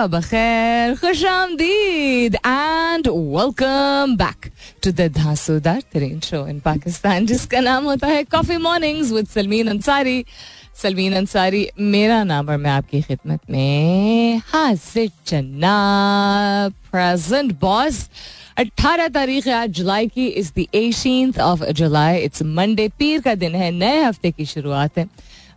सुबह बखैर खुश आमदीद and welcome back to the धांसूदार तरीन शो इन पाकिस्तान जिसका नाम होता है coffee mornings with Salmeen Ansari Salmeen Ansari मेरा नाम और मैं आपकी खिदमत में हाजिर चन्ना प्रेजेंट बॉस 18 तारीख है आज जुलाई की is the 18th of July it's Monday पीर का दिन है, नए हफ़्ते की शुरुआत है।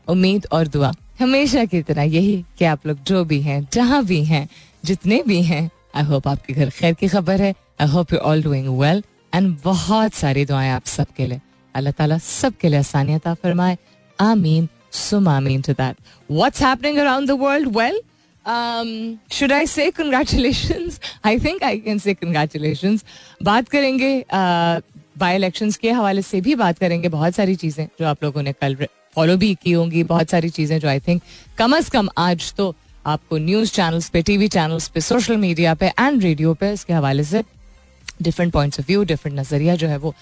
उम्मीद और दुआ। हमेशा की तरह यही कि आप लोग जो भी हैं जहाँ भी हैं जितने भी हैं आई होप आपके घर खैर की खबर है। I hope you all doing well and बहुत सारी दुआएँ आप सबके लिए। अल्लाह ताला सबके लिए आसानियत फरमाए। आमीन सुम आमीन to that what's happening around the world well um, should I say congratulations? I think I can say congratulations. बात करेंगे uh, इलेक्शंस के हवाले से भी बात करेंगे बहुत सारी चीज़ें जो आप लोगों ने कल फॉलो भी की होंगी, बहुत सारी चीज़ें जो आई थिंक कम अज कम आज तो आपको न्यूज़ चैनल्स पे टीवी चैनल्स पे सोशल मीडिया पे एंड रेडियो पे इसके हवाले से different points of view different नज़रिया जो है वो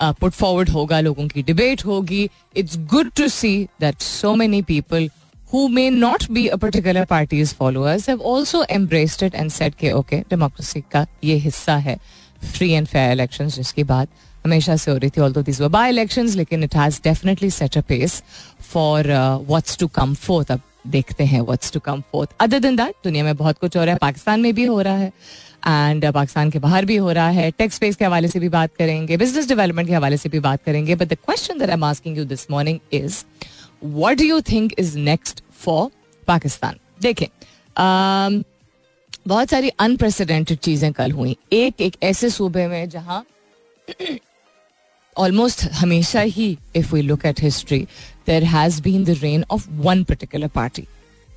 पुट फॉरवर्ड होगा, लोगों की डिबेट होगी। It's good to see that so many people who may not be a particular party's followers have also embraced it and said कि का ये हिस्सा है free and fair elections जिसकी बात हमेशा से हो रही थी although these were by elections लेकिन it has set a pace for uh, what's to come forth. अब देखते हैं what's to come forth. Other than that दुनिया में बहुत कुछ हो रहा है। पाकिस्तान में भी हो रहा है। एंड uh, पाकिस्तान के बाहर भी हो रहा है। टेक्स स्पेस के हवाले से भी बात करेंगे। बिज़नेस डेवलपमेंट के हवाले से भी बात करेंगे। But the question that I am asking you this morning is what do you think is next for Pakistan? देखें um, बहुत सारी अनप्रेसिडेंटेड चीज़ें कल हुई। एक एक ऐसे सूबे में जहाँ ऑलमोस्ट हमेशा ही if we look at history there has been the reign of one particular party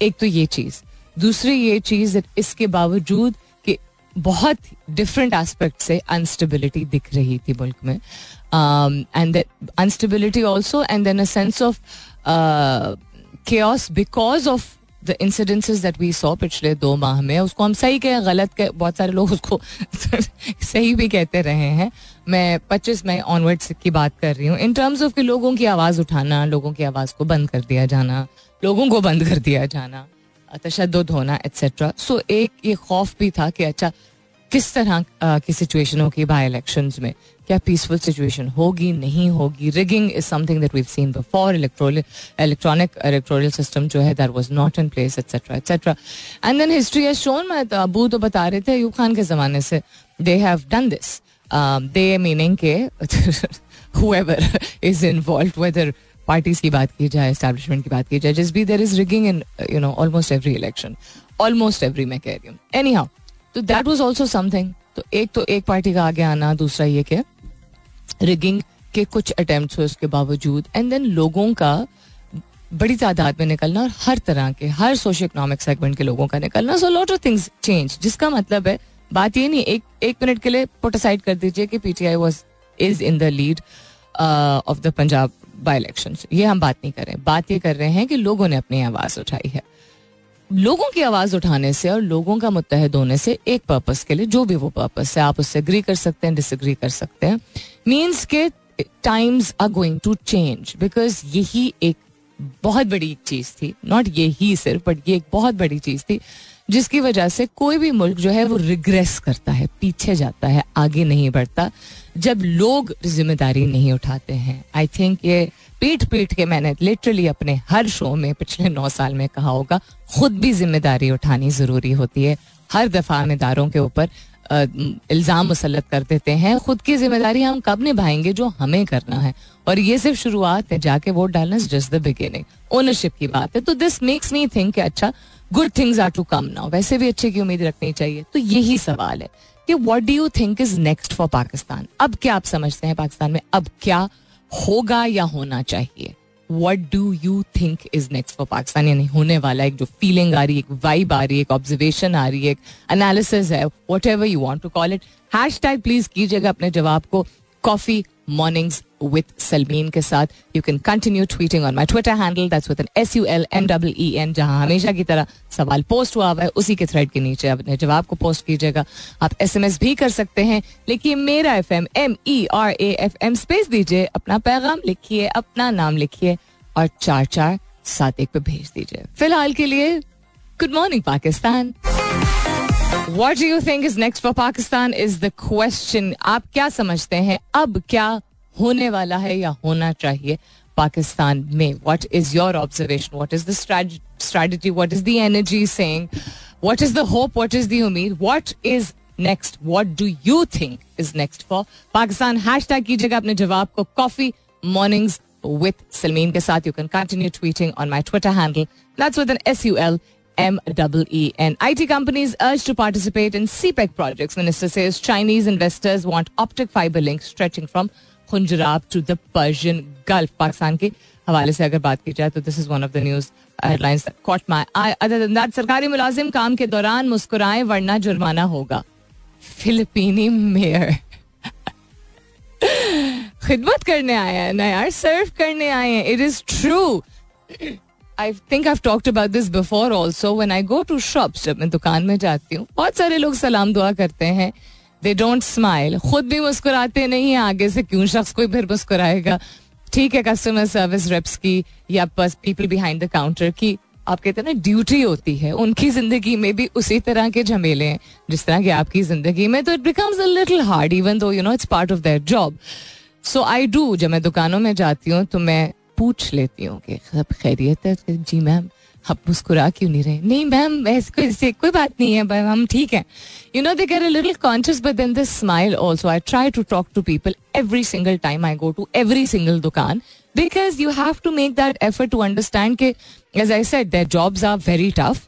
एक तो ये चीज़. दूसरी ये चीज़ इसके बावजूद कि बहुत डिफरेंट एस्पेक्ट से अनस्टेबिलिटी दिख रही थी मुल्क में. And instability also and then a sense of chaos because of the incidences that we saw पिछले दो माह में. उसको हम सही कहें, गलत कहें, बहुत सारे लोग उसको सही भी कहते रहे हैं. मैं 25 मई ऑनवर्ड्स की बात कर रही हूँ। इन टर्म्स ऑफ़ कि लोगों की आवाज़ उठाना, लोगों की आवाज़ को बंद कर दिया जाना, लोगों को बंद कर दिया जाना तशद होना एट्सेट्रा सो एक ये खौफ भी था कि अच्छा किस तरह की सिचुएशन होगी बाई इलेक्शन में? क्या पीसफुल सिचुएशन होगी, नहीं होगी? Rigging is something that we've seen before electronic electoral system जो है that was not in place et cetera et cetera and then history has shown मैं अबू तो बता रहे थे अयूब खान के जमाने से they have done this they meaning के whoever is involved, whether parties की बात की जाए एस्टेब्लिशमेंट की बात की जाए जिस भी there is rigging in you know almost every election almost every मैं कह रही हूँ एनी हाउ तो दैट वॉज़ ऑल्सो समथिंग तो एक तो एक पार्टी का आगे आना दूसरा ये कि रिगिंग के कुछ अटेम्प्ट हुए उसके बावजूद एंड देन लोगों का बड़ी तादाद में निकलना और हर तरह के हर सोशो इकोनॉमिक सेगमेंट के लोगों का निकलना so lot of things change जिसका मतलब है बात ये नहीं, एक एक मिनट के लिए पोटासाइड कर दीजिए कि PTI was is in the lead of the Punjab by election ये हम बात नहीं कर रहे बात ये कर रहे हैं कि लोगों ने अपनी आवाज़ उठाई है। लोगों की आवाज़ उठाने से और लोगों का मुतहद होने से एक पर्पस के लिए, जो भी वो पर्पस है, आप उससे अग्री कर सकते हैं डिसग्री कर सकते हैं। मीन्स के times are going to change because यही एक बहुत बड़ी चीज़ थी। नॉट यही सिर्फ़ बट ये एक बहुत बड़ी चीज़ थी। जिसकी वजह से कोई भी मुल्क जो है वो रिग्रेस करता है, पीछे जाता है, आगे नहीं बढ़ता, जब लोग ज़िम्मेदारी नहीं उठाते हैं। आई थिंक ये पीट पीट के मैंने लिटरली अपने हर शो में पिछले नौ साल में कहा होगा, खुद भी ज़िम्मेदारी उठानी ज़रूरी होती है। हर दफ़ा हम इदारों के ऊपर इल्ज़ाम मुसलत कर देते हैं। खुद की ज़िम्मेदारी हम कब निभाएँगे जो हमें करना है? और ये सिर्फ़ शुरुआत है, जाके वोट डालना जस्ट द बिगिनिंग ओनरशिप की बात है। तो दिस मेक्स मी थिंक अच्छा good things are to come now वैसे भी अच्छे की उम्मीद रखनी चाहिए। तो यही सवाल है कि what do you think is next for Pakistan अब क्या आप समझते हैं पाकिस्तान में अब क्या होगा या होना चाहिए? What do you think is next for Pakistan यानी होने वाला एक जो फीलिंग आ रही है एक वाइब आ रही है एक ऑब्जर्वेशन आ रही है एक एनालिसिस है whatever you want to call it hashtag please कीजिएगा अपने जवाब को। कॉफ़ी मॉर्निंग्स विद सलमीन के साथ. You can continue tweeting on my Twitter handle that's with N S U L M double E N जहाँ हमेशा की तरह सवाल पोस्ट हुआ हुआ है, उसी के थ्रेड के नीचे अपने जवाब को पोस्ट कीजिएगा. आप एस एम एस भी कर सकते हैं लिखिए मेरा F M M E R A F M space दीजिए, अपना पैगाम लिखिए, अपना नाम लिखिए, और चार चार सात एक पे भेज दीजिए. फ़िलहाल के लिए good morning Pakistan. What do you think is next for Pakistan is the question. आप क्या समझते हैं? अब क्या होने वाला है या होना चाहिए पाकिस्तान में? What is your observation what is the strategy what is the energy saying what is the hope what is the उम्मीद what is next what do you think is next for Pakistan hashtag कीजिएगा अपने जवाब को coffee mornings with Salmeen के साथ. You can continue tweeting on my Twitter handle. That's with an S U L M E E N. IT companies urged to participate in CPEC projects. Minister says Chinese investors want optic fiber links stretching from Khunjerab to the Persian Gulf Pakistan के हवाले से अगर बात की जाए तो this is one of the news headlines caught my eye other than that सरकारी मुलाजिम काम के दौरान मुस्कुराएँ वरना जुर्माना होगा फिलिपीनी मेयर खिदमत करने आए हैं ना यार सर्व करने आए हैं it is true I think I talked about this before also when I go to shops जब मैं दुकान में जाती हूँ, बहुत सारे लोग सलाम दुआ करते हैं। दे डोंट स्माइल खुद भी मुस्कुराते नहीं है, आगे से क्यों शख्स कोई फिर मुस्कुराएगा? ठीक है कस्टमर सर्विस रेप्स की या बस पीपल बिहाइंड द काउंटर की, आप कहते हैं ना ड्यूटी होती है। उनकी ज़िंदगी में भी उसी तरह के झमेले हैं, जिस तरह की आपकी ज़िंदगी में। तो it becomes a little hard even though you know it's part of their job so I do जब मैं दुकानों में जाती हूँ तो मैं पूछ लेती हूँ कि सब खैरियत है? जी मैम, आप मुस्कुरा क्यों नहीं रहे? नहीं मैम, ऐसे कोई बात नहीं है हम ठीक है। You know they get a little conscious but then this smile also I try to talk to people every single time I go to every single दुकान because you have to make that effort to understand के as I said that jobs are very tough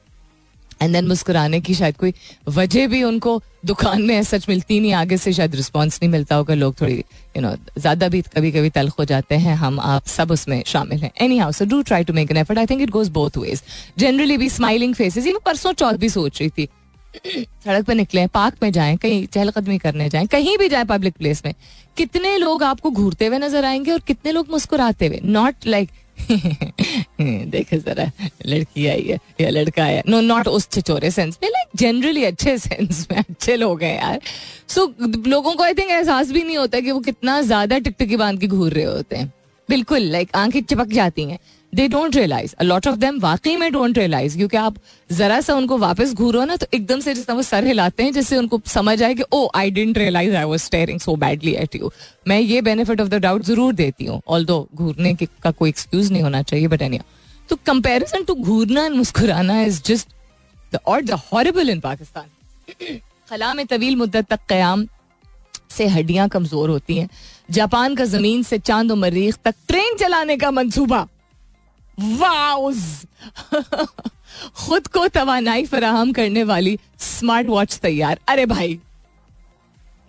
and then मुस्कुराने की शायद कोई वजह भी उनको दुकान में सच मिलती नहीं आगे से शायद रिस्पॉन्स नहीं मिलता होगा लोग थोड़ी यू नो ज़्यादा भी कभी कभी तलख हो जाते हैं हम आप सब उसमें शामिल हैं। Anyhow so do try to make an effort I think it goes both ways generally भी स्माइलिंग फेसेस परसों चौथ भी सोच रही थी। सड़क पर निकले पार्क में जाएँ कहीं चहलकदमी करने जाएँ कहीं भी जाए पब्लिक प्लेस में कितने लोग आपको घूरते हुए नज़र आएँगे और कितने लोग मुस्कुराते हुए? नॉट लाइक like, देखे जरा लड़की आई है या लड़का आया। नो नॉट उस छिचोरे सेंस में लाइक जनरली अच्छे सेंस में अच्छे लोग हैं यार। सो so, लोगों को आई थिंक एहसास भी नहीं होता कि वो कितना ज़्यादा टिकटकी बाँध के घूर रहे होते हैं। बिल्कुल लाइक आँखें चिपक जाती हैं। They don't realise lot of them वाकई में डोंट रियलाइज़ क्योंकि आप जरा सा उनको वापस घूरो ना तो एकदम से जिस तरह वो सर हिलाते हैं, जिससे उनको समझ आए कि ओ I didn't realise I was staring so badly at you मैं ये बेनिफिट ऑफ़ द डाउट ज़रूर देती हूँ ऑल दो घूरने का कोई एक्सक्यूज नहीं होना चाहिए बट एनिया तो कंपेरिजन टू घूरना एंड मुस्कुराना इज़ जस्ट द और द हॉरेबल इन पाकिस्तान खला में तवील मुद्दत तक क्याम से हड्डियाँ कमज़ोर होती हैं। जापान का ज़मीन से चाँद मरीख तक ट्रेन चलाने का मंसूबा। वाउज खुद को तोानाई फराहम करने वाली स्मार्ट वॉच तैयार। अरे भाई।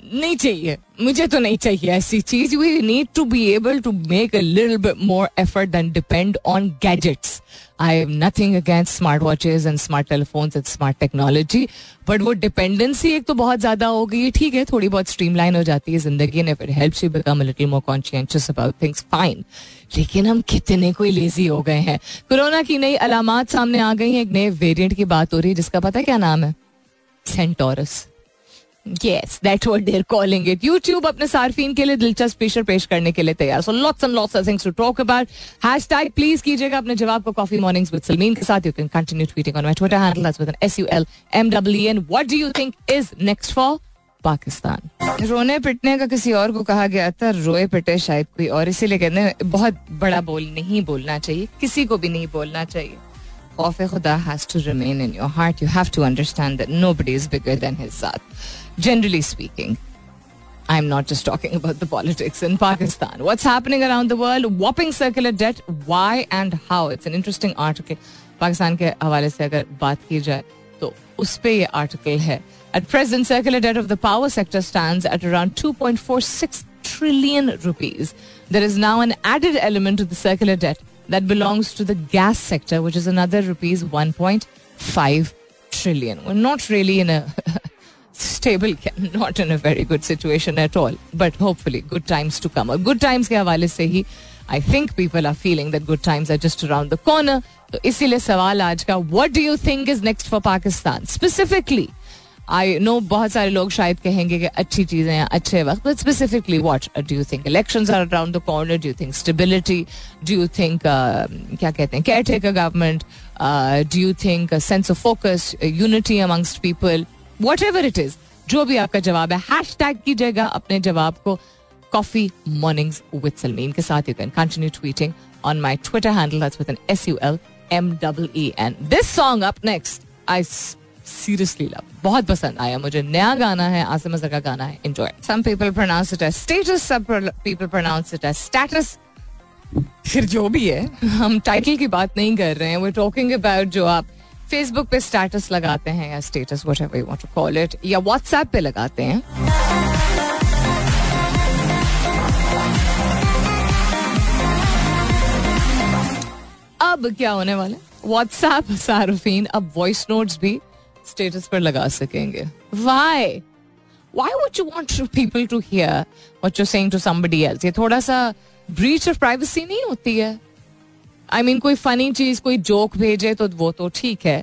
नहीं चाहिए। मुझे तो नहीं चाहिए ऐसी चीज़। We need to be able to make a little bit more effort than depend on gadgets I have nothing against smart watches and smart telephone and smart technology but वो डिपेंडेंसी एक तो बहुत ज़्यादा हो गई। ठीक है, थोड़ी बहुत स्ट्रीमलाइन हो जाती है ज़िंदगी and if it helps you become a little more conscious about things fine लेकिन हम कितने कोई लेजी हो गए हैं। कोरोना की नई अलामत सामने आ गई है। एक नए वेरिएंट की बात हो रही है जिसका पता क्या नाम है? Centaurus Yes, that's what they're calling it. YouTube अपने सार्फिन के लिए दिलचस्प फीचर पेश करने के लिए तैयार. So lots and lots of things to talk about. Hashtag please कीजिएगा अपने जवाब को Coffee Mornings with Salmeen के साथ. You can continue tweeting on my Twitter handle. That's with an S U L M W E N. What do you think is next for Pakistan रोने पिटने का किसी और को कहा गया था रोए पिटे शायद कोई और इसीलिए कहते हैं बहुत बड़ा बोल नहीं बोलना चाहिए किसी को भी नहीं बोलना चाहिए खौफ खुदा has to remain in your heart you have to understand that nobody is bigger than his ज़ात generally speaking. I'm not just talking about the politics in Pakistan. What's happening around the world? Whopping circular debt. Why and how? It's an interesting article. Pakistan के हवाले से अगर बात की जाए तो उस पे ये आर्टिकल है At present, circular debt of the power sector stands at around 2.46 trillion rupees. There is now an added element to the circular debt that belongs to the gas sector, which is another rupees 1.5 trillion. We're not really in a stable, not in a very good situation at all. But hopefully, good times to come. Or good times के हवाले से ही I think people are feeling that good times are just around the corner. तो इसीलिए सवाल आज का What do you think is next for Pakistan? Specifically, I know बहुत सारे लोग शायद कहेंगे कि अच्छी चीज़ें हैं अच्छे वक्त but specifically what do you think election are around the corner do you think stability do you think क्या कहते हैं caretaker government do you think sense of focus unity amongst people whatever it is जो भी आपका जवाब है hashtag कीजिएगा अपने जवाब को कॉफ़ी मॉर्निंग्स विद सलमीन के साथ। You can continue tweeting on my Twitter handle with an S U L M double E N this song up next I seriously love बहुत पसंद आया मुझे। नया गाना है आसिम अजहर का गाना है enjoy some people pronounce it as status some people pronounce it as status फिर जो भी है, हम टाइटल की बात नहीं कर रहे हैं वो टॉकिंग अबाउट जो आप फेसबुक पे स्टेटस लगाते हैं या status whatever you to call it या व्हाट्सएप पे लगाते हैं। अब क्या होने वाला व्हाट्सएप सारुफीन अब वॉइस नोट्स भी स्टेटस पर लगा सकेंगे। Why why would you want people to hear what you saying to somebody else ये थोड़ा सा ब्रीच ऑफ़ प्राइवेसी नहीं होती है। आई I मीन mean, कोई फनी चीज़ कोई जोक भेजे तो वो तो ठीक है।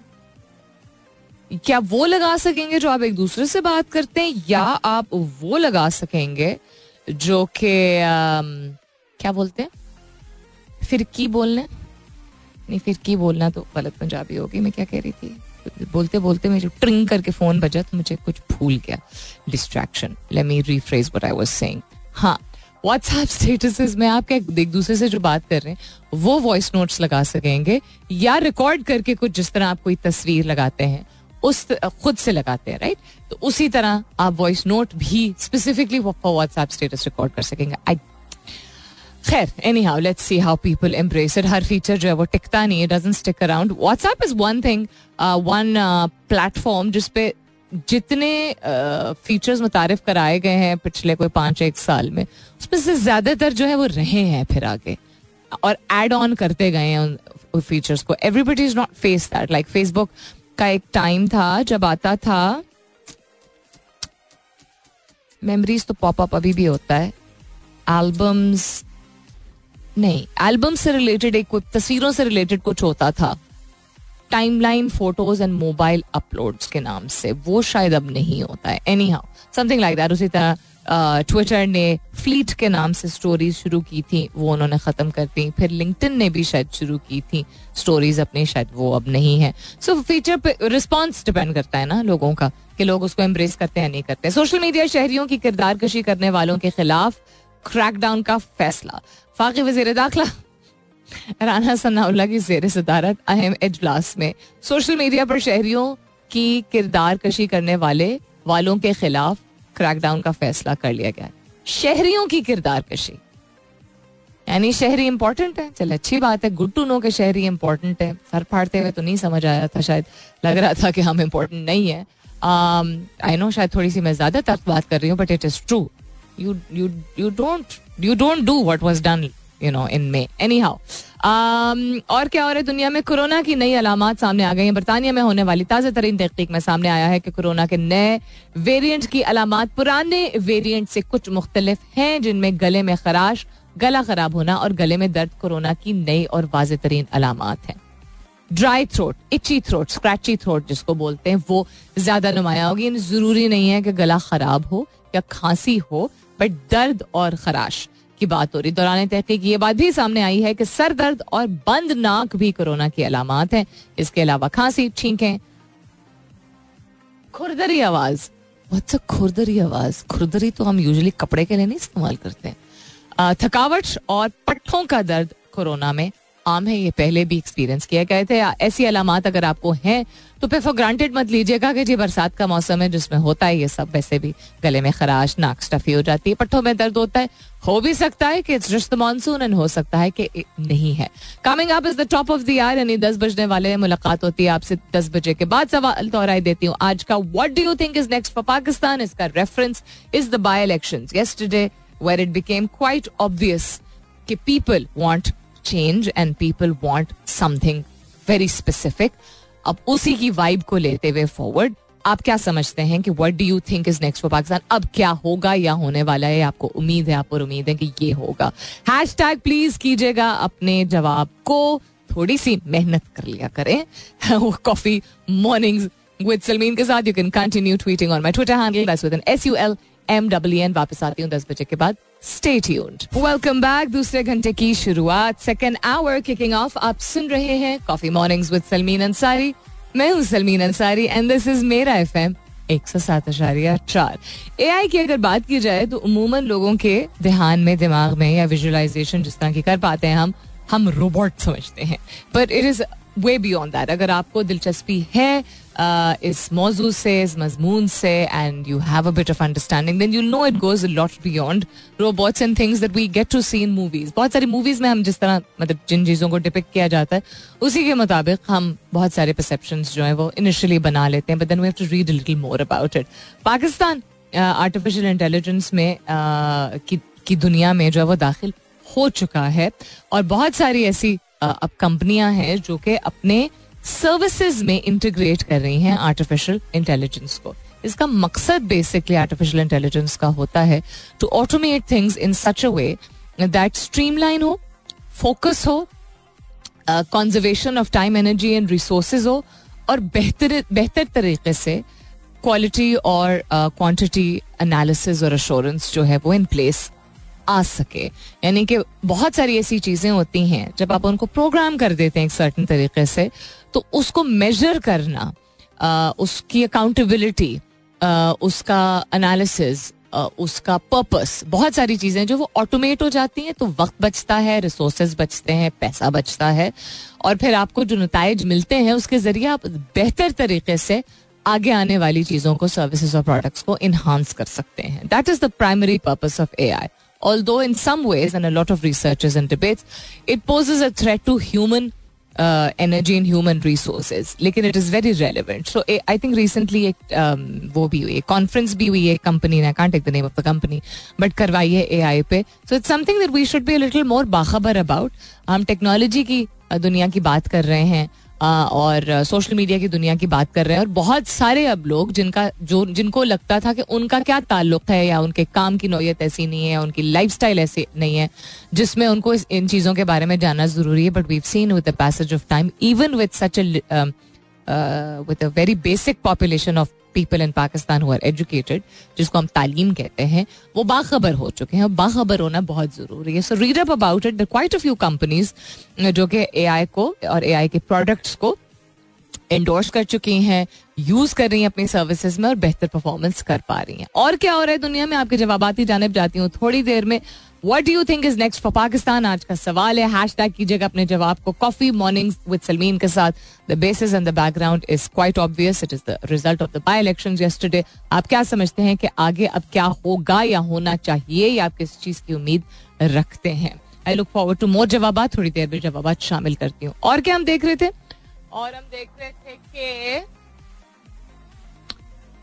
क्या वो लगा सकेंगे जो आप एक दूसरे से बात करते हैं? या आप वो लगा सकेंगे जो कि क्या बोलते हैं? फिर की बोलने? नहीं फिर की बोलना तो गलत पंजाबी होगी मैं क्या कह रही थी? बोलते बोलते मेरे ट्रिंग करके फ़ोन बजा तो मुझे कुछ भूल गया। Distraction let me rephrase what I was saying हाँ व्हाट्सएप स्टेटसेस में आप क्या एक दूसरे से जो बात कर रहे हैं, वो वॉइस नोट्स लगा सकेंगे या रिकॉर्ड करके कुछ जिस तरह आप कोई तस्वीर लगाते हैं, उस खुद से लगाते हैं राइट तो उसी तरह आप वॉइस नोट भी स्पेसिफिकली व्हाट्सएप स्टेटस रिकॉर्ड कर सकेंगे। आई खैर anyhow let's see how people embrace it her feature जो है वो टिकता नहीं doesn't stick around WhatsApp is one thing one platform जिसपे जितने फीचर्स मुतारिफ कराए गए हैं पिछले कोई पाँच एक साल में, उसमें से ज़्यादातर जो है वो रहे हैं फिर आगे। और एड ऑन करते गए हैं उन फीचर्स को। Everybody is not face that like Facebook का एक टाइम था, जब आता था मेमोरीज तो पॉप पॉपअप अभी भी होता है। एल्बम्स नहीं एल्बम से रिलेटेड एक तस्वीरों से रिलेटेड कुछ होता था। Timeline photos and mobile uploads के नाम से। वो शायद अब नहीं होता है। Anyhow something like that उसी तरह ट्विटर ने फ्लीट के नाम से स्टोरीज शुरू की थी, वो उन्होंने ख़त्म कर दी। फिर लिंक्टन ने भी शायद शुरू की थी स्टोरीज अपनी शायद वो अब नहीं है। सो फीचर पे रिस्पॉन्स डिपेंड करता है ना लोगों का, कि लोग उसको एम्ब्रेस करते हैं नहीं करते सोशल मीडिया शहरियों की किरदार कशी करने वालों के खिलाफ क्रैकडाउन का फैसला। फाकी वज़ीर दाखिला। राना सनाउल्ला की जेर सदारत अहम इजलास में। सोशल मीडिया पर शहरियों की किरदार कशी करने वाले वालों के खिलाफ क्रैकडाउन का फैसला कर लिया गया। शहरियों की किरदार कशी। यानी शहरी इंपॉर्टेंट है, चल अच्छी बात है गुड टू नो के शहरी इंपॉर्टेंट है। सर फाड़ते हुए तो नहीं समझ आया था, शायद लग रहा था कि हम इंपॉर्टेंट नहीं है। आई नो शायद थोड़ी सी मैं ज़्यादा तक बात कर रही हूँ but it is true you you you don't you don't do what was done you know in May. Anyhow um, और क्या हो रहा है दुनिया में? कोरोना की नई अलामत सामने आ गई हैं। बरतानिया में होने वाली ताज़ा तरीन तहकीक में सामने आया है कि कोरोना के नए वेरिएंट की अलामत पुराने वेरिएंट से कुछ मुख्तलिफ़ हैं जिनमें गले में खराश गला खराब होना और गले में दर्द कोरोना की नई और वाज तरीन अलामत हैं। Dry throat itchy throat scratchy throat जिसको बोलते हैं वो ज़्यादा नुमाया होगी। ज़रूरी नहीं है कि गला खराब हो या खांसी हो बट दर्द और खराश। की बात हो रही। दौरान तहकीक ये बात भी सामने आई है कि सर दर्द और बंद नाक भी कोरोना की अलामत है। इसके अलावा खांसी, छींकें, खुरदरी आवाज़। व्हाट्स खुरदरी आवाज़। खुरदरी तो हम यूजली कपड़े के लिए नहीं इस्तेमाल करते। हैं थकावट और पट्टों का दर्द कोरोना में आम है, ये पहले भी एक्सपीरियंस किया गए थे। ऐसी अलामत अगर आपको हैं तो फिर फॉर ग्रांटेड मत लीजिएगा कि जी बरसात का मौसम है, जिसमें होता है ये सब, वैसे भी गले में खराश, नाक स्टफी हो जाती है, पट्टों में दर्द होता है। हो भी सकता है कि इट्स जस्ट मानसून एंड हो सकता है कि नहीं है। Coming up is the top of the यानी दस बजने वाले मुलाकात होती है आपसे दस बजे के बाद। सवाल दोहराई देती हूँ आज का what do you think is next for Pakistan इसका reference is the by election yesterday where it became quite obvious कि people want change and people want something very specific अब उसी की वाइब को लेते हुए फॉरवर्ड आप क्या समझते हैं कि what do you think is next for Pakistan अब क्या होगा या होने वाला है? आपको उम्मीद है आपको उम्मीद है कि ये होगा। हैश टैग प्लीज़ कीजिएगा अपने जवाब को। थोड़ी सी मेहनत कर लिया करें। कॉफ़ी मॉर्निंग विद सलमीन के साथ। You can continue tweeting on my Twitter handle S U L M W N वापस आती हूँ दस बजे के बाद। स्टे ट्यून्ड वेलकम बैक दूसरे घंटे की शुरुआत. सेकेंड आवर किकिंग ऑफ़ आप सुन रहे हैं coffee mornings with Salmeen Ansari मैं हूँ Salmeen Ansari and this is मेरा एफ़ एम एक सौ सात अशारिया चार. ए आई की अगर बात की जाए तो उमूमन लोगों के ध्यान में, दिमाग में या विजुअलाइजेशन जिस तरह की कर पाते हैं हम हम रोबोट समझते हैं. But it is way beyond that अगर आपको दिलचस्पी है इस मौजू से इस मजमून से and you have a bit of understanding then you know it goes lot beyond robots and things that we get to see in movies बहुत सारी मूवीज़ में हम जिस तरह मतलब जिन चीज़ों को डिपिक्ट किया जाता है उसी के मुताबिक हम बहुत सारे परसेप्शन जो है वो इनिशियली बना लेते हैं but then we have to read little more about it Pakistan artificial intelligence में uh, की, की दुनिया में जो है वो दाखिल हो चुका है और बहुत सारी ऐसी अब कंपनियाँ हैं जो कि अपने सर्विसेज़ में इंटीग्रेट कर रही हैं आर्टिफिशियल इंटेलिजेंस को। इसका मकसद बेसिकली आर्टिफिशियल इंटेलिजेंस का होता है to automate things in such a way that streamline हो फोकस हो conservation of time energy and resources हो, और बेहतर बेहतर तरीके से क्वालिटी और क्वांटिटी एनालिसिस और अश्योरेंस जो है वो इन प्लेस आ सके। यानी कि बहुत सारी ऐसी चीज़ें होती हैं जब आप उनको प्रोग्राम कर देते हैं एक सर्टन तरीके से तो उसको मेजर करना आ, उसकी अकाउंटेबिलिटी उसका एनालिसिस उसका पर्पस बहुत सारी चीज़ें जो वो ऑटोमेट हो जाती हैं तो वक्त बचता है रिसोर्सेज बचते हैं पैसा बचता है और फिर आपको जो नतज मिलते हैं उसके ज़रिए आप बेहतर तरीके से आगे आने वाली चीज़ों को सर्विसेज़ और प्रोडक्ट्स को इन्हांस कर सकते हैं। That is the primary purpose of A I although in some ways, and a lot of researchers and debates, it poses a threat to energy in human resources लेकिन it is very relevant so I think recently एक वो भी हुई है conference भी हुई है company ने कॉन्ट एक द द कंपनी बट करवाई है ए आई पे so it something that we should be little more बाखबर about हम टेक्नोलॉजी की दुनिया की बात कर रहे हैं और सोशल मीडिया की दुनिया की बात कर रहे हैं। और बहुत सारे अब लोग जिनका, जो, जिनको लगता था कि उनका क्या ताल्लुक है या उनके काम की नोयत ऐसी नहीं है, उनकी लाइफ ऐसी नहीं है, जिसमें उनको इन चीज़ों के बारे में जानना ज़रूरी है। But we've seen with the passage of time even with such with a very basic population of people in Pakistan हुआ एजुकेटेड जिसको हम तालीम कहते हैं, वो बाखबर हो चुके हैं। और बाखबर होना बहुत ज़रूरी है। So read up about it quite a few companies जो कि AI को और AI के प्रोडक्ट्स को एंडोर्स कर चुकी हैं यूज़ कर रही हैं अपनी सर्विसेज़ में और बेहतर परफॉर्मेंस कर पा रही हैं। और क्या हो रहा है दुनिया में? आपके जवाब आती जानब जाती हूँ। थोड़ी देर में what do think is next for Pakistan आज का सवाल है हैश टैग कीजिएगा अपने जवाब को। कॉफ़ी मॉर्निंग विद सलमीन के साथ। The basis and the background is quite obvious it is the result of the by election yesterday आप क्या समझते हैं कि आगे अब क्या होगा या होना चाहिए या आप किस चीज़ की उम्मीद रखते हैं? I look forward to more जवाब थोड़ी देर में जवाब शामिल करती हूँ। और क्या हम देख रहे थे? और हम देख रहे थे कि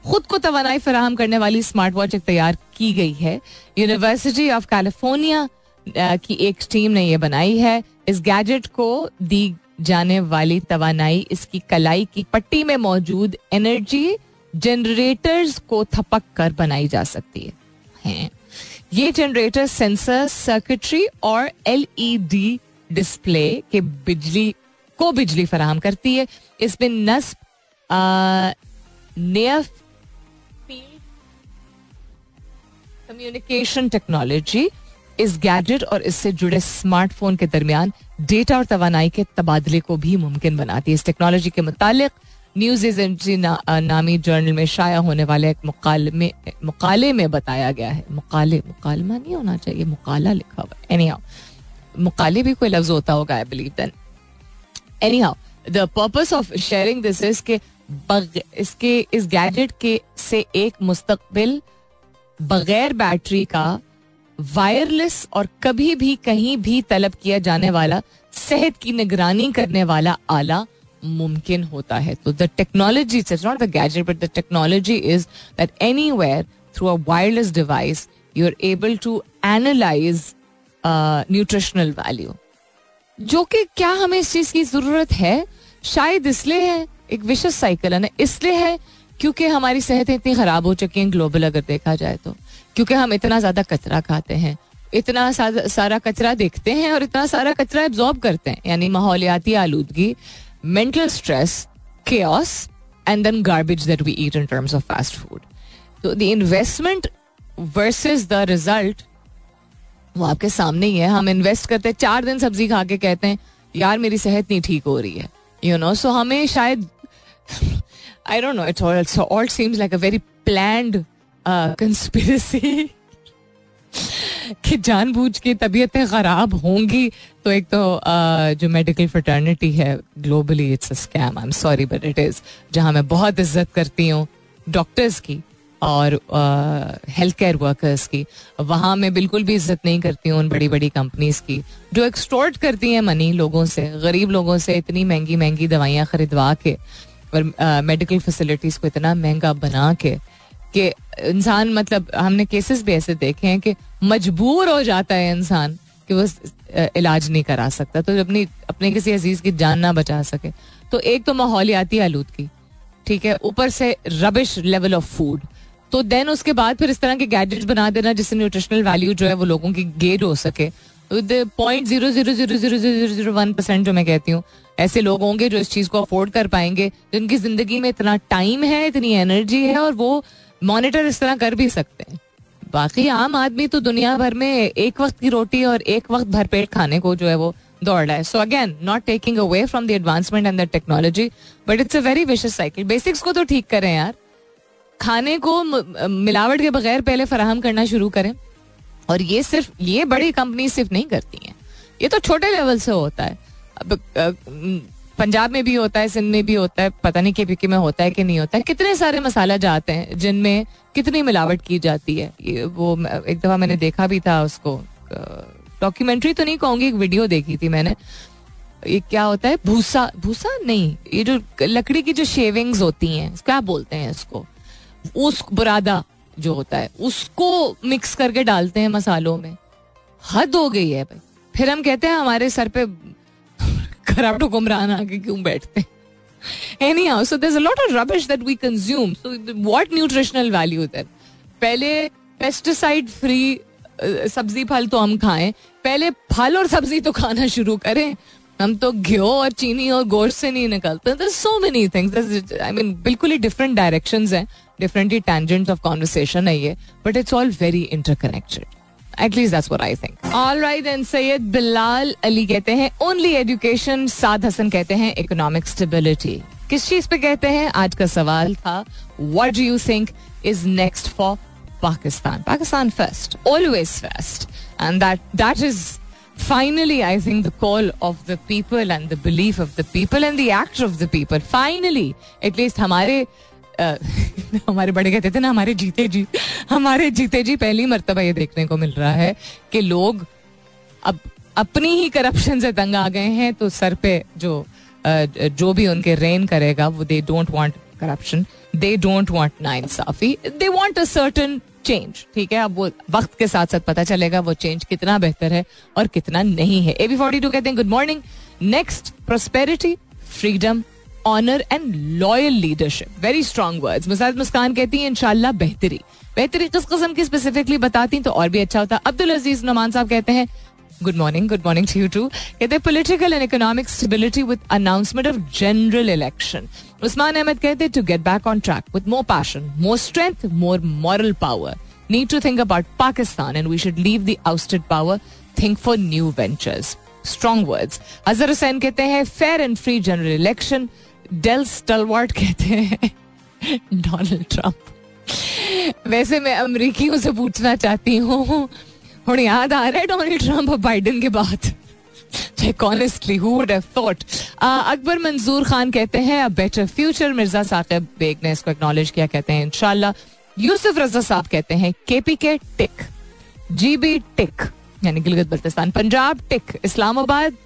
खुद को तोानाई फराहम करने वाली स्मार्ट वॉच एक तैयार की गई है। यूनिवर्सिटी ऑफ़ कैलिफ़ोर्निया की एक टीम ने यह बनाई है। इस गैजेट को दी जाने वाली तवानाई, इसकी कलाई की पट्टी में मौजूद एनर्जी जनरेटर्स को थपक कर बनाई जा सकती है। ये जनरेटर सेंसर सर्किटरी और एलईडी डिस्प्ले के बिजली, को बिजली फराहम करती है। इसमें नस्ब कम्युनिकेशन टेक्नोलॉजी इस गैजेट और इससे जुड़े स्मार्टफ़ोन के दरमियान डेटा और तोानाई के तबादले को भी मुमकिन बनाती है। इस टेक्नोलॉजी के मुतालिक न्यूज़ एजेंसी ना, नामी जर्नल में शाया होने वाले एक मुकाले में मुकाले में बताया गया है। मुकाले मुकालमा नहीं होना चाहिए मुकाला लिखा हुआ एनी हाउ मुकाले भी कोई लफ्ज होता होगा I believe then anyhow the purpose of sharing this is के इसके इस गैजेट के से एक मुस्तकबिल बगैर बैटरी का वायरलेस और कभी भी कहीं भी तलब किया जाने वाला, सेहत की निगरानी करने वाला आला मुमकिन होता है। तो the technology it's not the gadget but the technology is that anywhere through a wireless device you are able to analyse nutritional value जो कि क्या हमें इस चीज़ की ज़रूरत है? शायद इसलिए है, एक विशेष साइकिल है ना? इसलिए है क्योंकि हमारी सेहतें इतनी खराब हो चुकी हैं ग्लोबल अगर देखा जाए तो। क्योंकि हम इतना ज़्यादा कचरा खाते हैं, इतना सारा कचरा देखते हैं और इतना सारा कचरा एब्जॉर्ब करते हैं। यानी माहौलियाती आलूदगी mental stress chaos, and then garbage that we eat in terms of fast food. So the investment versus the result, वो आपके सामने ही है। हम इन्वेस्ट करते हैं, चार दिन सब्ज़ी खा के कहते हैं, यार मेरी सेहत नहीं ठीक हो रही है। यू नो सो हमें शायद I don't know it's all all seems like a very planned conspiracy कि जानबूझ के तबीयतें खराब होंगी तो एक तो जो मेडिकल फर्टर्निटी है globally it's a scam I am sorry but it is जहाँ मैं बहुत इज़्ज़त करती हूँ डॉक्टर्स की और हेल्थ केयर वर्कर्स की, वहाँ मैं बिल्कुल भी इज़्ज़त नहीं करती हूँ उन बड़ी बड़ी कंपनीज़ की, जो एक्सटोर्ट करती हैं मनी लोगों से, गरीब लोगों से इतनी महँगी महँगी दवाइयाँ खरीदवा के। और मेडिकल फैसिलिटीज़ को इतना महँगा बना के, कि इंसान मतलब हमने केसेस भी ऐसे देखे हैं कि मजबूर हो जाता है इंसान कि वो इलाज नहीं करा सकता तो अपनी, अपने किसी अज़ीज़ की जान ना बचा सके। तो एक तो माहौलियाती आलूदगी ठीक है, ऊपर से रबिश लेवल ऑफ़ फ़ूड तो देन उसके बाद फिर इस तरह के गैजेट्स बना देना जिससे न्यूट्रिशनल वैल्यू जो है वो लोगों की गेड हो सके। Point zero zero zero zero जो मैं कहती हूँ, ऐसे लोग होंगे जो इस चीज़ को अफोर्ड कर पाएँगे, जिनकी ज़िंदगी में इतना टाइम है, इतनी एनर्जी है और वो मॉनिटर इस तरह कर भी सकते हैं। बाकी आम आदमी तो दुनिया भर में एक वक्त की रोटी और एक वक्त भरपेट खाने को जो है वो दौड़ रहा है। So again not taking away from the advancement and the technology but it's a very wishes cycle basics को तो ठीक करें यार। खाने को मिलावट के बगैर पहले फराहम करना शुरू करें। और ये सिर्फ़, ये बड़ी कंपनी सिर्फ़ नहीं करती हैं। ये तो छोटे लेवल से होता है। अब पंजाब में भी होता है, सिंध में भी होता है, पता नहीं के पी में होता है कि नहीं होता है। कितने सारे मसाला जाते हैं जिनमें कितनी मिलावट की जाती है? वो एक दफ़ा मैंने देखा भी था उसको। डॉक्यूमेंट्री तो नहीं कहूँगी, एक वीडियो देखी थी मैंने। ये क्या होता है? भूसा भूसा नहीं, ये जो लकड़ी की जो शेविंग्स होती हैं, क्या बोलते हैं इसको? उस बुरादा। जो होता है, उसको मिक्स करके डालते हैं मसालों में। हद हो गई है भाई। फिर हम कहते हैं, हमारे सर पे खराब हुक्मरान आके क्यों बैठते हैं? Anyhow, so there's a lot of rubbish that we consume. So, what nutritional value then? पहले पेस्टिसाइड फ्री सब्ज़ी फल तो हम खाएँ। पहले फल और सब्ज़ी तो खाना शुरू करें। हम तो घी और चीनी और गोश्त से नहीं निकलते। So many things I mean बिल्कुल ही डिफरेंट डायरेक्शन है। डिफरेंट ही टेंजेंट ऑफ़ कॉन्वर्सेशन है ये। But it's all very interconnected at least that's what I think all right and Syed Bilal Ali कहते हैं ओनली एजुकेशन साद हसन कहते हैं इकोनॉमिक स्टेबिलिटी किस चीज़ पे कहते हैं? आज का सवाल था what do you think is next for Pakistan Pakistan first always first and that that is finally, i think the call of the people and the belief of the people and the act of the people. Finally, at least हमारे हमारे बड़े कहते थे ना, हमारे जीते जी, हमारे जीते जी पहली मरतबा ये देखने को मिल रहा है कि लोग अब अपनी ही करप्शन से तंग आ गए हैं तो सर पे जो जो भी उनके रेन करेगा, वो they don't want corruption they don't want ना इंसाफी they want a certain change ठीक है? अब वो वक्त के साथ साथ पता चलेगा वो चेंज कितना बेहतर है और कितना नहीं है। एबी फोर्टी टू कहते हैं good morning next prosperity freedom honour and loyal leadership very strong word Musad Muskan कहती है इनशाला बेहतरी. बेहतरी किस किस्म की स्पेसिफिकली बताती तो और भी अच्छा होता। अब्दुल अज़ीज़ नमान साहब कहते हैं good morning good morning to you too कहते हैं political and economic stability with announcement of general election Usman Ahmed कहते to get back on track with more passion more strength more moral power need to think about Pakistan and we should leave the ousted power, think for new ventures. Strong words. Azhar Hussain कहते हैं fair and free general election, Dale Stalwart कहते हैं Donald Trump वैसे मैं अमरीकियों से पूछना चाहती हूँ हूँ याद आ रहा है डोनाल्ड ट्रंप और बाइडन के बाद? अकबर मंजूर खान कहते हैं बेटर फ्यूचर मिर्ज़ा साकिब बेग ने इसको एक्नॉलेज किया, कहते हैं, इंशाल्लाह। यूसुफ रजा साहब कहते हैं केपी के टिक जीबी टिक यानी गिलगित बल्तिस्तान, पंजाब टिक इस्लामाबाद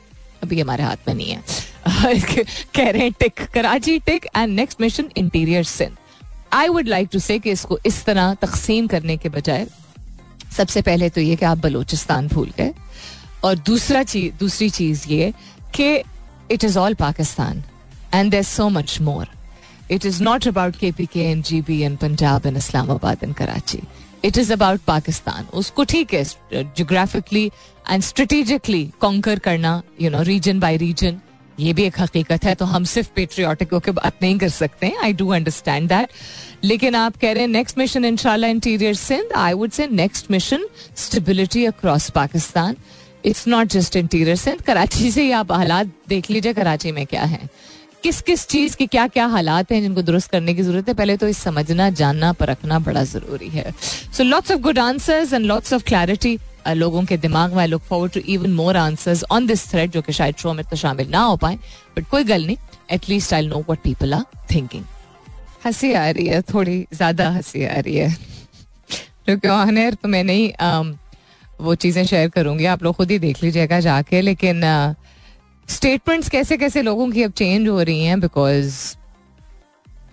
अभी हमारे हाथ में नहीं है। कह रहे हैं tick Karachi tick and next mission interior Sindh I would like to say इसको इस तरह तकसीम करने के बजाय सबसे पहले तो ये कि आप बलूचिस्तान भूल गए। और दूसरा चीज़ दूसरी चीज़ ये कि it is all Pakistan and there so much more it is not about K P K N G B N Punjab and Islamabad and Karachi it is about Pakistan उसको ठीक है जोग्राफिकली एंड स्ट्रेटेजिकली कॉन्कर करना you know region by region ये भी एक हकीकत है तो हम सिर्फ़ पेट्रियाटिक होकर बात नहीं कर सकते हैं। आई डू अंडरस्टैंड दैट लेकिन आप कह रहे हैं नेक्स्ट मिशन इंशाल्लाह interior Sindh I would say next mission stability across Pakistan it's not just interior Sindh Karachi से ही आप हालात देख लीजिए कराची में क्या है। किस किस चीज़ के क्या क्या हालात हैं जिनको दुरुस्त करने की ज़रूरत है? पहले तो इस समझना, जानना, परखना बड़ा ज़रूरी है। So lots of good answers and lots of clarity लोगों के दिमाग में। I look forward to even more answers on this thread जो कि शायद शो में तो शामिल ना हो पाए। बट कोई गल नहीं at least I know what people are thinking हँसी आ रही है, थोड़ी ज़्यादा हँसी आ रही है। क्योंकि ऑन एयर तो मैं नहीं वो चीज़ें शेयर करूँगी। आप लोग खुद ही देख लीजिएगा जाके, लेकिन स्टेटमेंट्स uh, कैसे कैसे लोगों की अब चेंज हो रही हैं बिकॉज़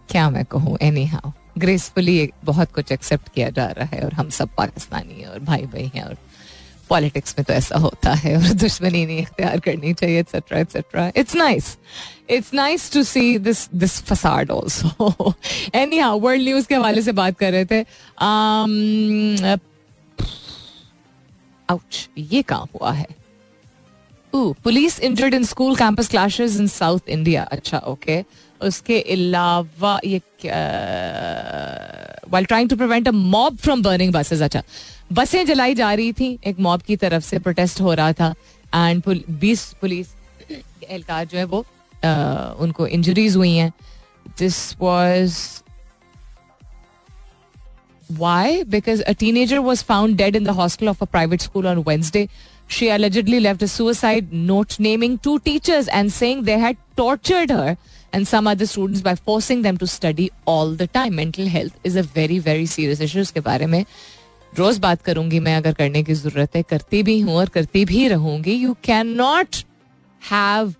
क्या मैं कहूँ एनी हाउ ग्रेसफुली बहुत कुछ एक्सेप्ट किया जा रहा है और हम सब पाकिस्तानी हैं और भाई भाई हैं और पॉलिटिक्स में तो ऐसा होता है और दुश्मनी नहीं इख्तियार करनी चाहिए etcetera etcetera it's nice it's nice to see this this facade also anyhow world news के हवाले से बात कर रहे थे। आउच um, ये कहाँ हुआ है। Police injured in school campus clashes in south India अच्छा ओके उसके अलावा ये while trying to prevent a mob from burning buses अच्छा बसें जलाई जा रही थी एक मॉब की तरफ़ से प्रोटेस्ट हो रहा था एंड बीस पुलिस एहलकार जो है वो आ, उनको इंजरीज हुई हैं this was why because a teenager was found dead in the hostel of a private school on Wednesday. She allegedly left a suicide note naming two teachers and saying they had tortured her and some other students by forcing them to study all the time. Mental health is a very, very serious issue. उसके बारे में रोज बात करूँगी मैं अगर करने की ज़रूरत है करती भी हूँ और करती भी रहूँगी you can not have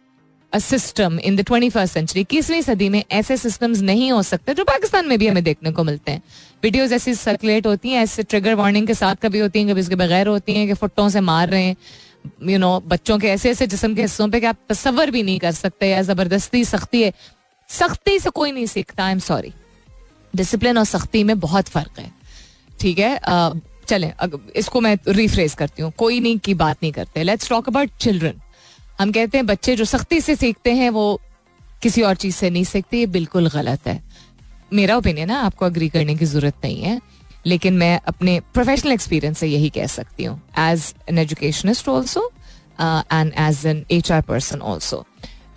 a system in the twenty first century इक्कीसवीं सदी में ऐसे सिस्टम्स नहीं हो सकते जो पाकिस्तान में भी हमें देखने को मिलते हैं वीडियोज़ ऐसी सर्कुलेट होती हैं ऐसे ट्रिगर वार्निंग के साथ कभी होती हैं कभी इसके बगैर होती हैं कि फुट्टों से मार रहे हैं। यू you नो know, बच्चों के ऐसे ऐसे जिसम के हिस्सों पे कि आप तस्वर भी नहीं कर सकते या ज़बरदस्ती सख्ती है। सख्ती से कोई नहीं सीखता आई एम सॉरी डिसिप्लिन और सख्ती में बहुत फ़र्क है। ठीक है? चले इसको मैं रिफ्रेज करती हूँ। कोई नहीं की बात नहीं करते। लेट्स टॉक अबाउट चिल्ड्रन हम कहते हैं बच्चे जो सख्ती से सीखते हैं वो किसी और चीज़ से नहीं सीखते ये बिल्कुल गलत है। मेरा ओपिनियन है, आपको अग्री करने की ज़रूरत नहीं है, लेकिन मैं अपने प्रोफेशनल एक्सपीरियंस से यही कह सकती हूँ as an educationist also and as an H R person also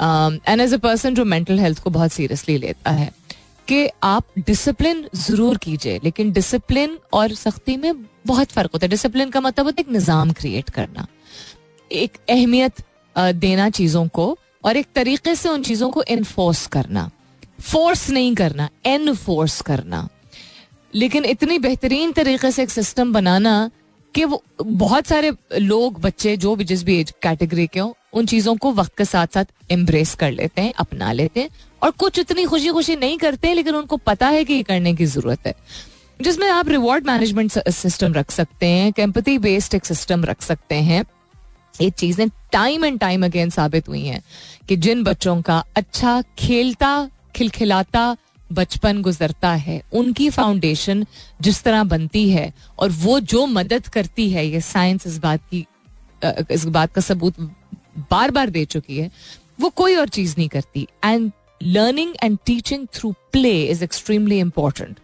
and as a person जो मेंटल हेल्थ को बहुत सीरियसली लेता है, कि आप डिसिप्लिन ज़रूर कीजिए, लेकिन डिसिप्लिन और सख्ती में बहुत फ़र्क होता है। डिसिप्लिन का मतलब होता है एक निज़ाम क्रिएट करना। एक अहमियत देना चीज़ों को और एक तरीके से उन चीज़ों को इन्फोर्स करना। फोर्स नहीं करना एनफोर्स करना। लेकिन इतनी बेहतरीन तरीके से एक सिस्टम बनाना कि वो बहुत सारे लोग, बच्चे, जो भी जिस भी एज कैटेगरी के हो, उन चीज़ों को वक्त के साथ साथ एम्ब्रेस कर लेते हैं, अपना लेते हैं और कुछ इतनी खुशी खुशी नहीं करते, लेकिन उनको पता है कि ये करने की ज़रूरत है। जिसमें आप रिवॉर्ड मैनेजमेंट सिस्टम रख सकते हैं कैंपति बेस्ड एक सिस्टम रख सकते हैं। ये चीज़ें टाइम एंड टाइम अगेन साबित हुई हैं कि जिन बच्चों का अच्छा खेलता खिलखिलाता बचपन गुजरता है। उनकी फाउंडेशन जिस तरह बनती है और वो जो मदद करती है, ये साइंस इस बात की इस बात का सबूत बार बार दे चुकी है, वो कोई और चीज़ नहीं करती। And learning and teaching through play is extremely important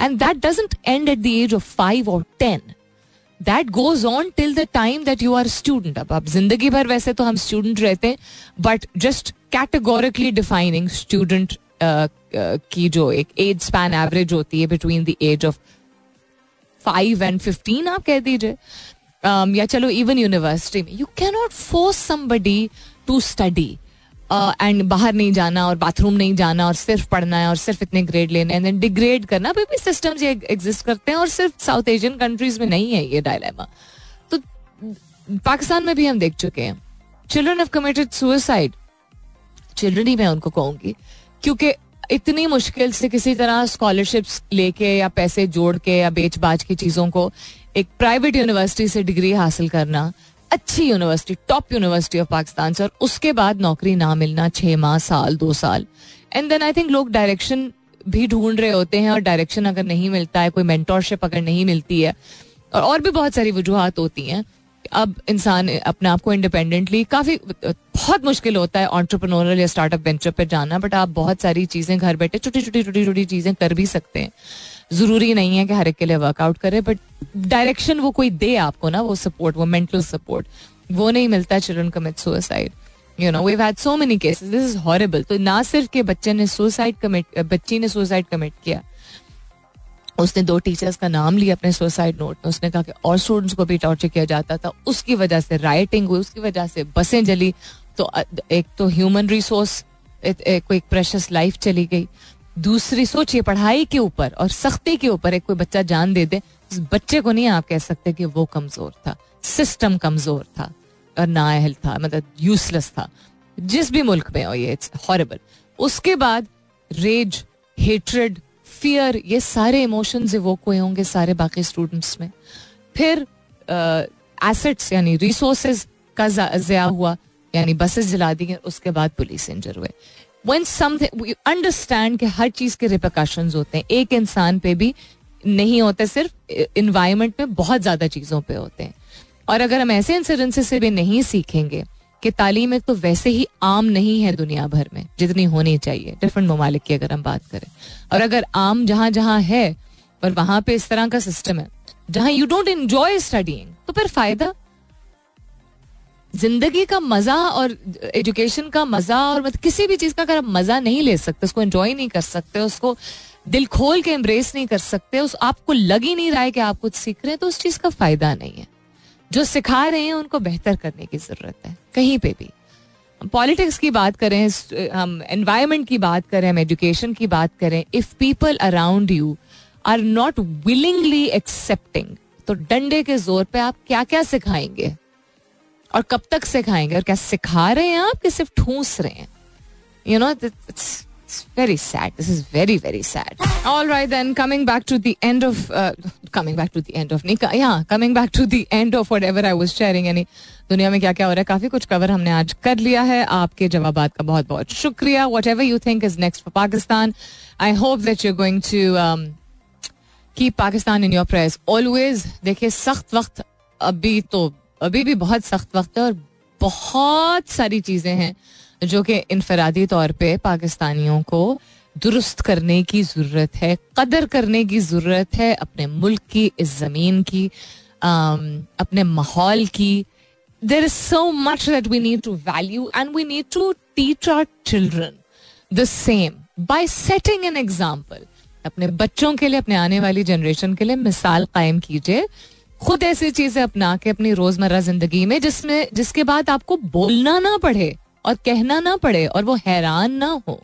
and that doesn't end at the age of five or ten. That goes on till the time that you are student अब अब ज़िंदगी भर वैसे तो हम स्टूडेंट रहते हैं but just categorically defining student की जो एक एज स्पैन एवरेज होती है between the age of five and fifteen आप कह दीजिए। Um, या चलो इवन यूनिवर्सिटी में। You cannot force somebody to study and बाहर नहीं जाना और बाथरूम नहीं जाना और सिर्फ़ पढ़ना है और सिर्फ़ इतने ग्रेड लेने हैं डिग्रेड करना। भी सिस्टम्स ये एग्जिस्ट करते हैं और सिर्फ़ साउथ एशियन कंट्रीज़ में नहीं है ये डायलेमा तो पाकिस्तान में भी हम देख चुके हैं। Children have committed suicide children ही मैं उनको कहूँगी। क्योंकि इतनी मुश्किल से किसी तरह स्कॉलरशिप्स लेके या पैसे जोड़ के या बेच बाज की चीज़ों को एक प्राइवेट यूनिवर्सिटी से डिग्री हासिल करना, अच्छी university top university of Pakistan से और उसके बाद नौकरी ना मिलना छः माह, साल, दो साल। एंड देन आई थिंक लोग डायरेक्शन भी ढूंढ रहे होते हैं और डायरेक्शन अगर नहीं मिलता है, कोई मेंटोरशिप अगर नहीं मिलती है, और और भी बहुत सारी वजूहत होती हैं अब इंसान अपने आप को इंडिपेंडेंटली काफ़ी बहुत मुश्किल होता है ऑन्टरप्रनोरल या स्टार्टअप वेंचर पर जाना बट आप बहुत सारी चीज़ें घर बैठे, छोटी छोटी छोटी छोटी चीज़ें कर भी सकते हैं। ज़रूरी नहीं है कि हर एक के लिए वर्कआउट करे बट डायरेक्शन वो कोई दे आपको ना, वो सपोर्ट वो मेंटल सपोर्ट वो नहीं मिलता children commit suicide you know we had so many cases this is horrible तो ना सिर्फ़ के बच्चे ने सुसाइड कमिट बच्ची ने सुसाइड कमिट किया उसने दो टीचर्स का नाम लिया अपने सुसाइड नोट में। उसने कहा कि और स्टूडेंट्स को भी टॉर्चर किया जाता था। उसकी वजह से राइटिंग हुई, उसकी वजह से बसें जली। तो एक तो ह्यूमन रिसोर्स कोई एक प्रेशस लाइफ चली गई। दूसरी सोचिए पढ़ाई के ऊपर और सख्ती के ऊपर एक कोई बच्चा जान दे दे, उस बच्चे को नहीं आप कह सकते कि वो कमज़ोर था। सिस्टम कमज़ोर था और नाअहल था मतलब यूजलेस था। जिस भी मुल्क में हो ये इट्स हॉरेबल उसके बाद रेज हेट्रेड फियर ये सारे इमोशंस वो हुए होंगे सारे बाकी स्टूडेंट्स में। फिर एसेट्स यानी रिसोर्सेज का ज़या हुआ, यानी बसेस जला दी उसके बाद पुलिस इंजर हुए। वन समथिंग अंडरस्टैंड कि हर चीज़ के रिपोकशन होते हैं। एक इंसान पे भी नहीं होते, सिर्फ़ इन्वायरमेंट में बहुत ज़्यादा चीज़ों पे होते हैं। और अगर हम ऐसे इंसिडेंसेस से भी नहीं सीखेंगे कि तालीम एक तो वैसे ही आम नहीं है दुनिया भर में, जितनी होनी चाहिए। डिफरेंट ममालिक की अगर हम बात करें। और अगर आम जहाँ जहाँ है, और वहाँ पे इस तरह का सिस्टम है, जहाँ यू डोंट एंजॉय स्टडिंग तो फिर फ़ायदा? ज़िंदगी का मज़ा और एजुकेशन का मज़ा और मतलब किसी भी चीज़ का अगर आप मज़ा नहीं ले सकते, उसको एंजॉय नहीं कर सकते, उसको दिल खोल के एम्ब्रेस नहीं कर सकते, उस आपको लग ही नहीं रहा है कि आप कुछ सीख रहे हैं तो उस चीज़ का फ़ायदा नहीं है। जो सिखा रहे हैं, उनको बेहतर करने की ज़रूरत है, कहीं पे भी। पॉलिटिक्स की बात करें हम एनवायरमेंट की बात करें, हम एजुकेशन की बात करें if people around you are not willingly accepting तो डंडे के ज़ोर पे आप क्या क्या सिखाएँगे? और कब तक सिखाएँगे? और क्या सिखा रहे हैं आप कि सिर्फ़ ठूस रहे हैं? You know it's very sad. This is very, very sad. All right, then coming back to the end of uh, coming back to the end of Nika. Yeah, coming back to the end of whatever I was sharing. यानी दुनिया में क्या क्या हो रहा है काफ़ी कुछ कवर हमने आज कर लिया है आपके जवाब का बहुत बहुत शुक्रिया whatever you think is next for Pakistan I hope that you going to keep Pakistan in your press always देखिए सख्त वक्त अभी तो अभी भी बहुत सख्त वक्त है और बहुत सारी चीज़ें हैं जो कि इनफरादी तौर पे पाकिस्तानियों को दुरुस्त करने की ज़रूरत है, कदर करने की ज़रूरत है, अपने मुल्क की, इस ज़मीन की अपने माहौल की। There is so much that we need to value and we need to teach our children the same by setting an example अपने बच्चों के लिए, अपने आने वाली जनरेशन के लिए मिसाल कायम कीजिए। खुद ऐसी चीज़ें अपना के अपनी रोज़मर्रा ज़िंदगी में जिसमें, जिसके बाद आपको बोलना ना पड़े और कहना ना पड़े और वो हैरान ना हो।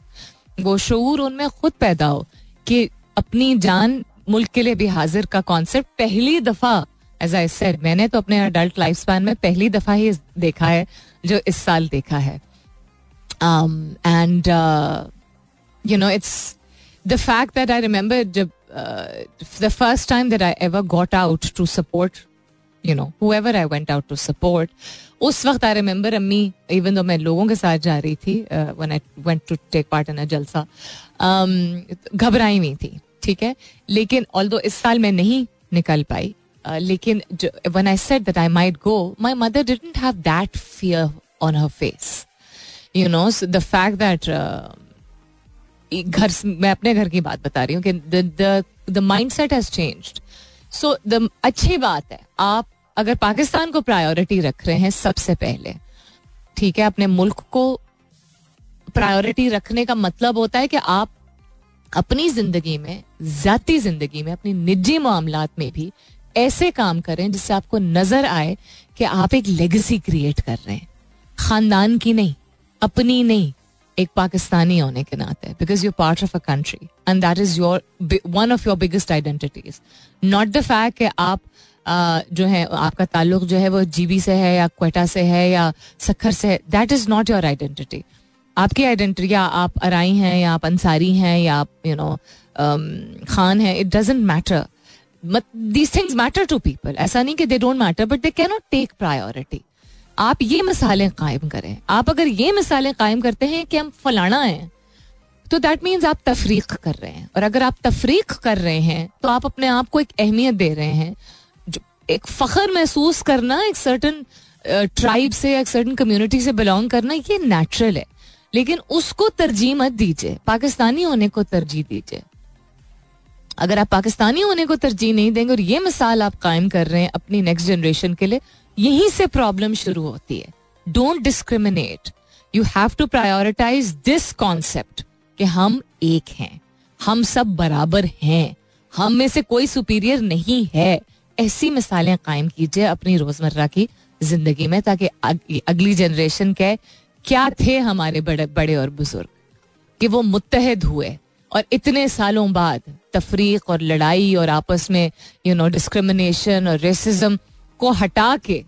वो शूर उनमें खुद पैदा हो कि अपनी जान मुल्क के लिए भी हाजिर का कॉन्सेप्ट पहली दफ़ा एज आई सेड मैंने तो अपने अडल्ट लाइफ स्पैन में पहली दफ़ा ही देखा है, जो इस साल देखा है। And you know it's the fact that I remember जब the first time that I ever got out to support you know whoever I went out to support उस वक्त आई रिमेंबर अम्मी इवन दो मैं लोगों के साथ जा रही थी when I went to take part in a जलसा घबराई हुई थी ठीक है? लेकिन ऑल दो इस साल मैं नहीं निकल पाई uh, लेकिन when I said that I might go my mother didn't have that fear on her face you know the fact that घर मैं अपने घर की बात बता रही हूँ कि the mindset has changed so the अच्छी बात है, आप अगर पाकिस्तान को प्रायोरिटी रख रहे हैं सबसे पहले, ठीक है, अपने मुल्क को प्रायोरिटी रखने का मतलब होता है कि आप अपनी ज़िंदगी में, जाती ज़िंदगी में, अपनी निजी मामला में भी ऐसे काम करें जिससे आपको नज़र आए कि आप एक लेगेसी क्रिएट कर रहे हैं। खानदान की नहीं, अपनी नहीं एक पाकिस्तानी होने के नाते because you part of a country and that is your one of your biggest identities not the fact कि आप Uh, जो है आपका ताल्लुक जो है वो जीबी से है या क्वेटा से है या सखर से है that is not your identity आपकी आइडेंटिटी या आप अराई हैं या आप अंसारी हैं या आप यू नो खान हैं it doesn't matter these things matter to people ऐसा नहीं कि they don't matter but they can not take priority आप ये मिसालें कायम करें। आप अगर ये मिसालें कायम करते हैं कि हम फलाना हैं तो दैट मीन्स आप तफरीक कर रहे हैं। और अगर आप तफरीक कर रहे हैं तो आप अपने आप को एक अहमियत दे रहे हैं। जो एक फख्र महसूस करना एक सर्टन ट्राइब से, एक सर्टन कम्युनिटी से बिलोंग करना, ये नेचुरल है। लेकिन उसको तरजीह मत दीजिए। पाकिस्तानी होने को तरजीह दीजिए। अगर आप पाकिस्तानी होने को तरजीह नहीं देंगे और ये मिसाल आप कायम कर रहे हैं अपनी नेक्स्ट जनरेशन के लिए यहीं से प्रॉब्लम शुरू होती है। Don't discriminate you have to prioritize this concept कि हम एक हैं। हम सब बराबर हैं। हम में से कोई सुपीरियर नहीं है। ऐसी मिसालें कायम कीजिए अपनी रोज़मर्रा की ज़िंदगी में ताकि अगली जनरेशन के क्या थे हमारे बड़े बड़े और बुज़ुर्ग? कि वो मुतहद हुए और इतने सालों बाद तफरीक और लड़ाई और आपस में यू नो डिस्क्रिमिनेशन और रेसिज्म को हटा के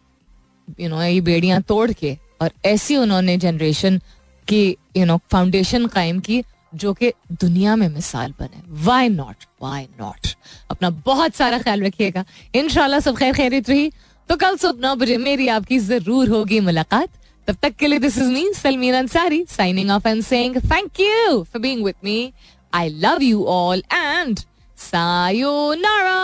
यू नो ये बेड़ियाँ तोड़ के, और ऐसी उन्होंने जनरेशन की यू नो फाउंडेशन कायम की, जो कि दुनिया में मिसाल बने। वाई नॉट वाई नॉट अपना बहुत सारा ख्याल रखिएगा। इनशाला सब खैर खैरित रही। तो कल सुबह नौ बजे मेरी आपकी ज़रूर होगी मुलाकात। तब तक के लिए this is me Salmeen Ansari signing off and saying thank you for being with me I love you all and sayonara